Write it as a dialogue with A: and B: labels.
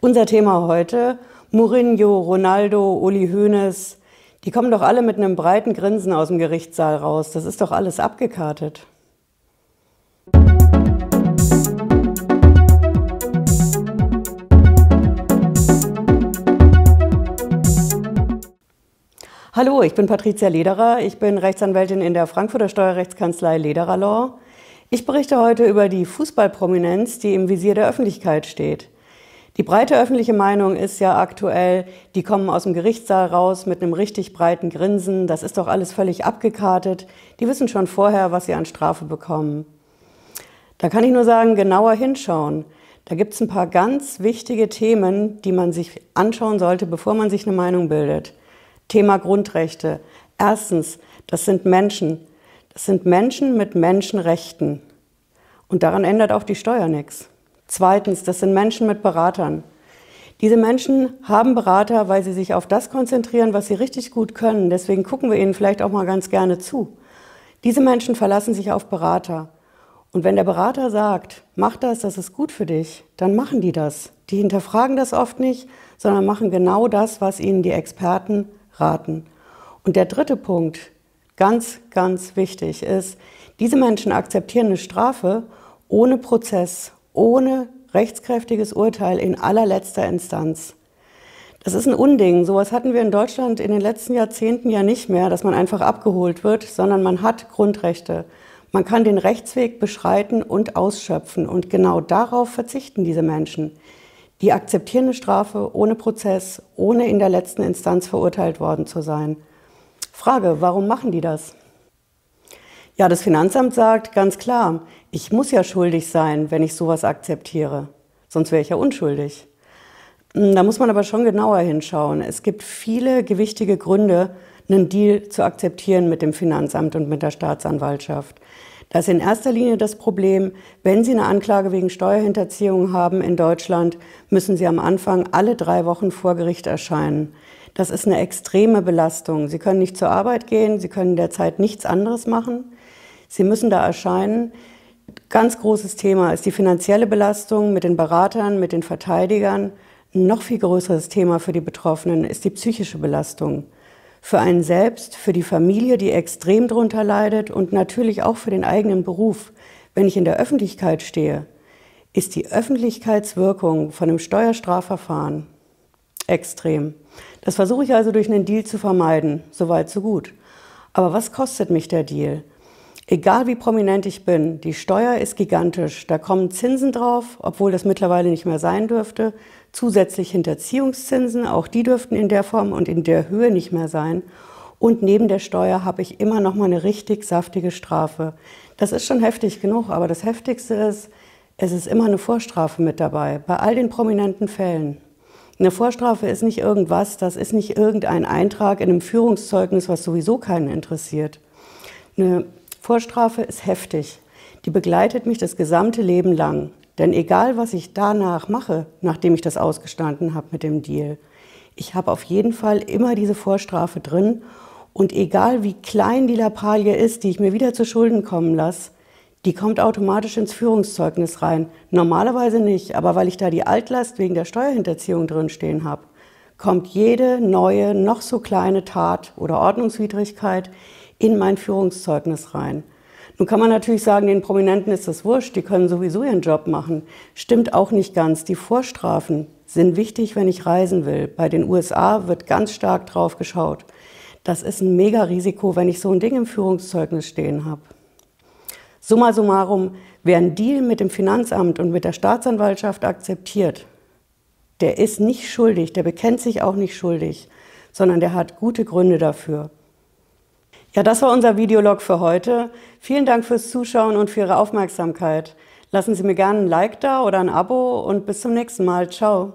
A: Unser Thema heute, Mourinho, Ronaldo, Uli Hoeneß, die kommen doch alle mit einem breiten Grinsen aus dem Gerichtssaal raus. Das ist doch alles abgekartet. Hallo, ich bin Patricia Lederer. Ich bin Rechtsanwältin in der Frankfurter Steuerrechtskanzlei Lederer Law. Ich berichte heute über die Fußballprominenz, die im Visier der Öffentlichkeit steht. Die breite öffentliche Meinung ist ja aktuell, die kommen aus dem Gerichtssaal raus mit einem richtig breiten Grinsen. Das ist doch alles völlig abgekartet. Die wissen schon vorher, was sie an Strafe bekommen. Da kann ich nur sagen, genauer hinschauen. Da gibt es ein paar ganz wichtige Themen, die man sich anschauen sollte, bevor man sich eine Meinung bildet. Thema Grundrechte. Erstens, das sind Menschen. Das sind Menschen mit Menschenrechten. Und daran ändert auch die Steuer nichts. Zweitens, das sind Menschen mit Beratern. Diese Menschen haben Berater, weil sie sich auf das konzentrieren, was sie richtig gut können. Deswegen gucken wir ihnen vielleicht auch mal ganz gerne zu. Diese Menschen verlassen sich auf Berater. Und wenn der Berater sagt, mach das, das ist gut für dich, dann machen die das. Die hinterfragen das oft nicht, sondern machen genau das, was ihnen die Experten raten. Und der dritte Punkt, ganz, ganz wichtig, ist, diese Menschen akzeptieren eine Strafe ohne Prozess, ohne rechtskräftiges Urteil in allerletzter Instanz. Das ist ein Unding. Sowas hatten wir in Deutschland in den letzten Jahrzehnten ja nicht mehr, dass man einfach abgeholt wird, sondern man hat Grundrechte. Man kann den Rechtsweg beschreiten und ausschöpfen. Und genau darauf verzichten diese Menschen. Die akzeptieren eine Strafe ohne Prozess, ohne in der letzten Instanz verurteilt worden zu sein. Frage, warum machen die das? Ja, das Finanzamt sagt ganz klar, ich muss ja schuldig sein, wenn ich sowas akzeptiere. Sonst wäre ich ja unschuldig. Hm, da muss man aber schon genauer hinschauen. Es gibt viele gewichtige Gründe, einen Deal zu akzeptieren mit dem Finanzamt und mit der Staatsanwaltschaft. Das ist in erster Linie das Problem, wenn Sie eine Anklage wegen Steuerhinterziehung haben in Deutschland, müssen Sie am Anfang alle drei Wochen vor Gericht erscheinen. Das ist eine extreme Belastung. Sie können nicht zur Arbeit gehen, Sie können derzeit nichts anderes machen. Sie müssen da erscheinen. Ganz großes Thema ist die finanzielle Belastung mit den Beratern, mit den Verteidigern. Ein noch viel größeres Thema für die Betroffenen ist die psychische Belastung für einen selbst, für die Familie, die extrem darunter leidet und natürlich auch für den eigenen Beruf. Wenn ich in der Öffentlichkeit stehe, ist die Öffentlichkeitswirkung von einem Steuerstrafverfahren extrem. Das versuche ich also durch einen Deal zu vermeiden. Soweit, so gut. Aber was kostet mich der Deal? Egal wie prominent ich bin, die Steuer ist gigantisch. Da kommen Zinsen drauf, obwohl das mittlerweile nicht mehr sein dürfte. Zusätzlich Hinterziehungszinsen, auch die dürften in der Form und in der Höhe nicht mehr sein. Und neben der Steuer habe ich immer noch mal eine richtig saftige Strafe. Das ist schon heftig genug, aber das Heftigste ist, es ist immer eine Vorstrafe mit dabei, bei all den prominenten Fällen. Eine Vorstrafe ist nicht irgendwas, das ist nicht irgendein Eintrag in einem Führungszeugnis, was sowieso keinen interessiert. Eine Vorstrafe ist heftig. Die begleitet mich das gesamte Leben lang. Denn egal, was ich danach mache, nachdem ich das ausgestanden habe mit dem Deal, ich habe auf jeden Fall immer diese Vorstrafe drin. Und egal, wie klein die Lappalie ist, die ich mir wieder zu Schulden kommen lasse, die kommt automatisch ins Führungszeugnis rein. Normalerweise nicht, aber weil ich da die Altlast wegen der Steuerhinterziehung drinstehen habe, kommt jede neue, noch so kleine Tat oder Ordnungswidrigkeit in mein Führungszeugnis rein. Nun kann man natürlich sagen, den Prominenten ist das wurscht, die können sowieso ihren Job machen. Stimmt auch nicht ganz. Die Vorstrafen sind wichtig, wenn ich reisen will. Bei den USA wird ganz stark drauf geschaut. Das ist ein Mega-Risiko, wenn ich so ein Ding im Führungszeugnis stehen habe. Summa summarum, wer einen Deal mit dem Finanzamt und mit der Staatsanwaltschaft akzeptiert, der ist nicht schuldig, der bekennt sich auch nicht schuldig, sondern der hat gute Gründe dafür. Ja, das war unser Videolog für heute. Vielen Dank fürs Zuschauen und für Ihre Aufmerksamkeit. Lassen Sie mir gerne ein Like da oder ein Abo und bis zum nächsten Mal. Ciao.